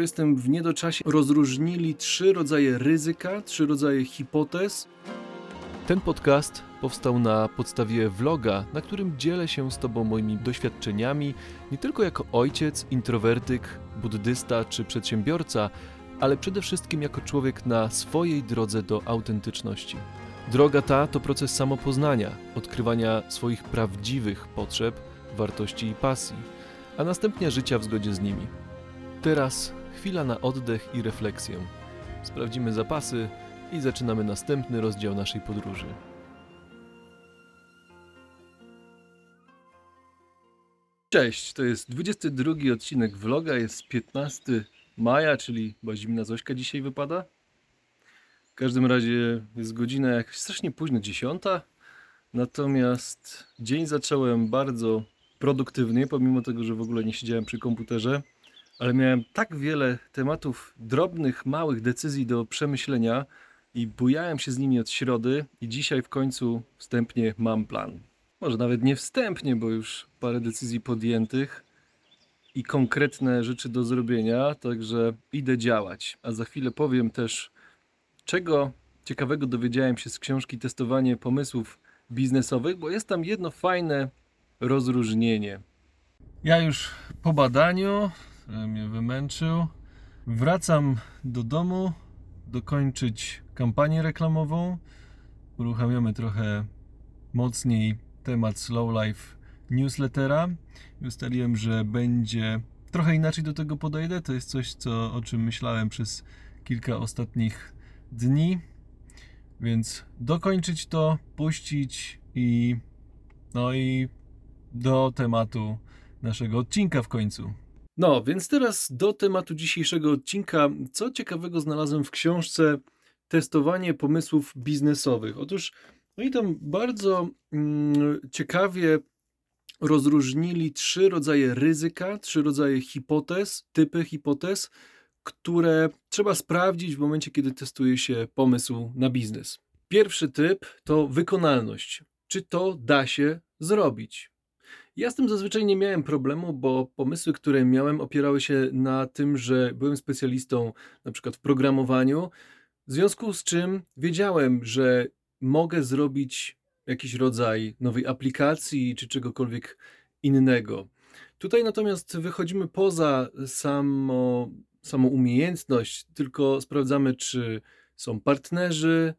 Jestem w niedoczasie. Rozróżnili trzy rodzaje ryzyka, trzy rodzaje hipotez. Ten podcast powstał na podstawie vloga, na którym dzielę się z Tobą moimi doświadczeniami, nie tylko jako ojciec, introwertyk, buddysta czy przedsiębiorca, ale przede wszystkim jako człowiek na swojej drodze do autentyczności. Droga ta to proces samopoznania, odkrywania swoich prawdziwych potrzeb, wartości i pasji, a następnie życia w zgodzie z nimi. Teraz chwila na oddech i refleksję. Sprawdzimy zapasy i zaczynamy następny rozdział naszej podróży. Cześć, to jest 22 odcinek vloga, jest 15 maja, czyli chyba zimna Zośka dzisiaj wypada. W każdym razie jest godzina jakaś strasznie późno, 10. Natomiast dzień zacząłem bardzo produktywnie, pomimo tego, że w ogóle nie siedziałem przy komputerze, ale miałem tak wiele tematów, drobnych, małych decyzji do przemyślenia i bujałem się z nimi od środy i dzisiaj w końcu wstępnie mam plan. Może nawet nie wstępnie, bo już parę decyzji podjętych i konkretne rzeczy do zrobienia, także idę działać. A za chwilę powiem też, czego ciekawego dowiedziałem się z książki Testowanie pomysłów biznesowych, bo jest tam jedno fajne rozróżnienie. Ja już po badaniu e, mnie wymęczył. Wracam do domu, dokończyć kampanię reklamową. Uruchamiamy trochę mocniej temat Slow Life newslettera. Ustaliłem, że będzie trochę inaczej do tego podejdę. To jest coś, co, o czym myślałem przez kilka ostatnich dni. Więc dokończyć to, puścić i no i do tematu naszego odcinka w końcu. No, więc teraz do tematu dzisiejszego odcinka. Co ciekawego znalazłem w książce Testowanie pomysłów biznesowych? Otóż oni tam bardzo mm, ciekawie rozróżnili trzy rodzaje ryzyka, trzy rodzaje hipotez, typy hipotez, które trzeba sprawdzić w momencie, kiedy testuje się pomysł na biznes. Pierwszy typ to wykonalność. Czy to da się zrobić? Ja z tym zazwyczaj nie miałem problemu, bo pomysły, które miałem, opierały się na tym, że byłem specjalistą na przykład w programowaniu, w związku z czym wiedziałem, że mogę zrobić jakiś rodzaj nowej aplikacji czy czegokolwiek innego. Tutaj natomiast wychodzimy poza samo, samą umiejętność, tylko sprawdzamy, czy są partnerzy,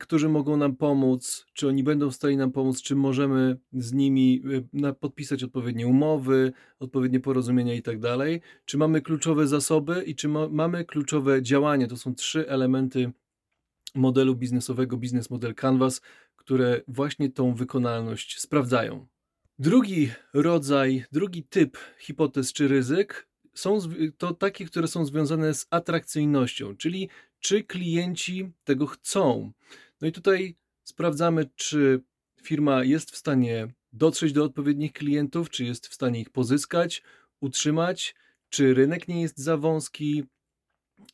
którzy mogą nam pomóc, czy oni będą w stanie nam pomóc, czy możemy z nimi y, podpisać odpowiednie umowy, odpowiednie porozumienia i tak dalej, czy mamy kluczowe zasoby i czy ma, mamy kluczowe działania. To są trzy elementy modelu biznesowego, biznes model Canvas, które właśnie tą wykonalność sprawdzają. Drugi rodzaj, drugi typ hipotez czy ryzyk są to takie, które są związane z atrakcyjnością, czyli czy klienci tego chcą. No i tutaj sprawdzamy, czy firma jest w stanie dotrzeć do odpowiednich klientów, czy jest w stanie ich pozyskać, utrzymać, czy rynek nie jest za wąski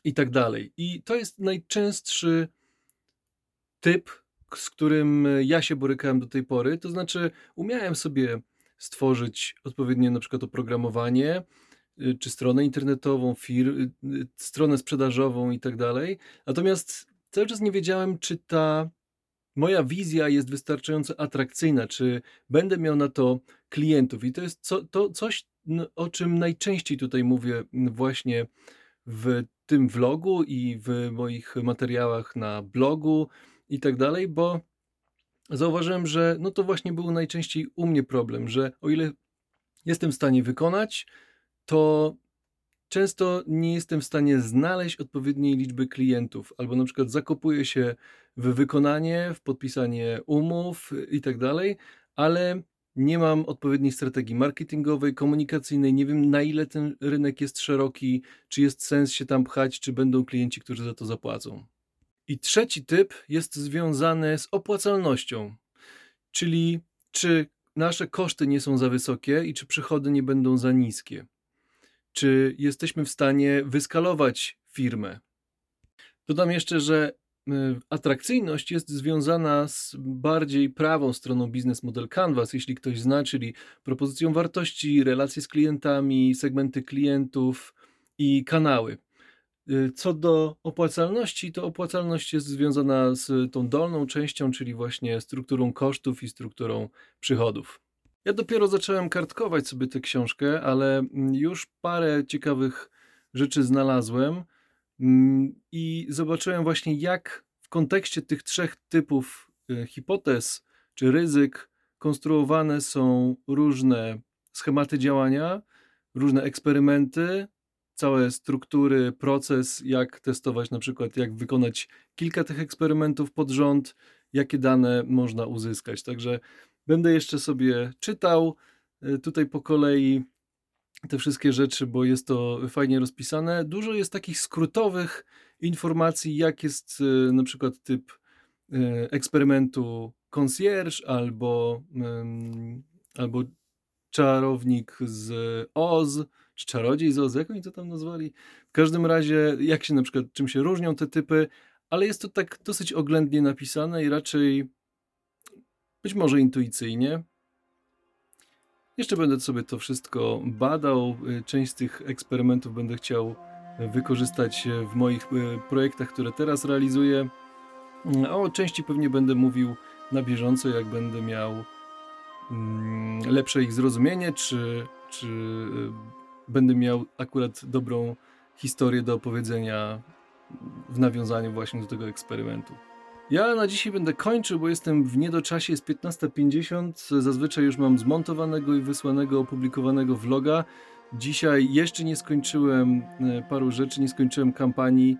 i tak dalej. I to jest najczęstszy typ, z którym ja się borykałem do tej pory. To znaczy, umiałem sobie stworzyć odpowiednie na przykład oprogramowanie, czy stronę internetową, fir, y, y, stronę sprzedażową i tak dalej. Natomiast cały czas nie wiedziałem, czy ta moja wizja jest wystarczająco atrakcyjna, czy będę miał na to klientów. I to jest co, to coś, o czym najczęściej tutaj mówię właśnie w tym vlogu i w moich materiałach na blogu i tak dalej, bo zauważyłem, że no to właśnie był najczęściej u mnie problem, że o ile jestem w stanie wykonać, to często nie jestem w stanie znaleźć odpowiedniej liczby klientów, albo na przykład zakopuję się w wykonanie, w podpisanie umów i tak dalej, ale nie mam odpowiedniej strategii marketingowej, komunikacyjnej, nie wiem na ile ten rynek jest szeroki, czy jest sens się tam pchać, czy będą klienci, którzy za to zapłacą. I trzeci typ jest związany z opłacalnością, czyli czy nasze koszty nie są za wysokie i czy przychody nie będą za niskie. Czy jesteśmy w stanie wyskalować firmę. Dodam jeszcze, że y, atrakcyjność jest związana z bardziej prawą stroną biznes model Canvas, jeśli ktoś zna, czyli propozycją wartości, relacje z klientami, segmenty klientów i kanały. Y, Co do opłacalności, to opłacalność jest związana z tą dolną częścią, czyli właśnie strukturą kosztów i strukturą przychodów. Ja dopiero zacząłem kartkować sobie tę książkę, ale mm, już parę ciekawych rzeczy znalazłem mm, i zobaczyłem właśnie, jak w kontekście tych trzech typów y, hipotez czy ryzyk konstruowane są różne schematy działania, różne eksperymenty, całe struktury, proces, jak testować na przykład, jak wykonać kilka tych eksperymentów pod rząd, jakie dane można uzyskać. Także będę jeszcze sobie czytał y, tutaj po kolei te wszystkie rzeczy, bo jest to fajnie rozpisane. Dużo jest takich skrótowych informacji, jak jest y, na przykład typ y, eksperymentu concierge albo, albo czarownik z Oz, czy czarodziej z Oz, jak oni to tam nazwali? W każdym razie, jak się na przykład, czym się różnią te typy, ale jest to tak dosyć oględnie napisane i raczej być może intuicyjnie. Jeszcze będę sobie to wszystko badał. Y, Część z tych eksperymentów będę chciał wykorzystać w moich y, projektach, które teraz realizuję. Mm, A o części pewnie będę mówił na bieżąco, jak będę miał mm, lepsze ich zrozumienie, czy, czy y, będę miał akurat dobrą historię do opowiedzenia w nawiązaniu właśnie do tego eksperymentu. Ja na dzisiaj będę kończył, bo jestem w niedoczasie, jest 15.50. Zazwyczaj już mam zmontowanego i wysłanego, opublikowanego vloga. Dzisiaj jeszcze nie skończyłem e, paru rzeczy, nie skończyłem kampanii,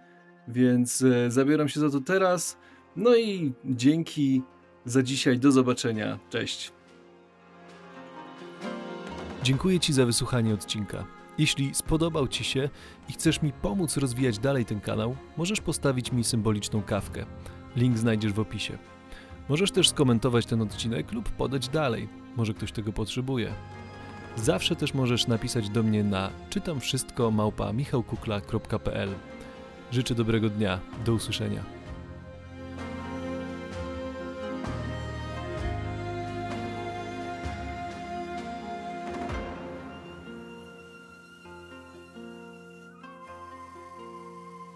więc e, zabieram się za to teraz. No i dzięki za dzisiaj. Do zobaczenia. Cześć. Dziękuję Ci za wysłuchanie odcinka. Jeśli spodobał Ci się i chcesz mi pomóc rozwijać dalej ten kanał, możesz postawić mi symboliczną kawkę. Link znajdziesz w opisie. Możesz też skomentować ten odcinek lub podać dalej. Może ktoś tego potrzebuje. Zawsze też możesz napisać do mnie na czytam wszystko małpa michałkukla.pl. Życzę dobrego dnia. Do usłyszenia.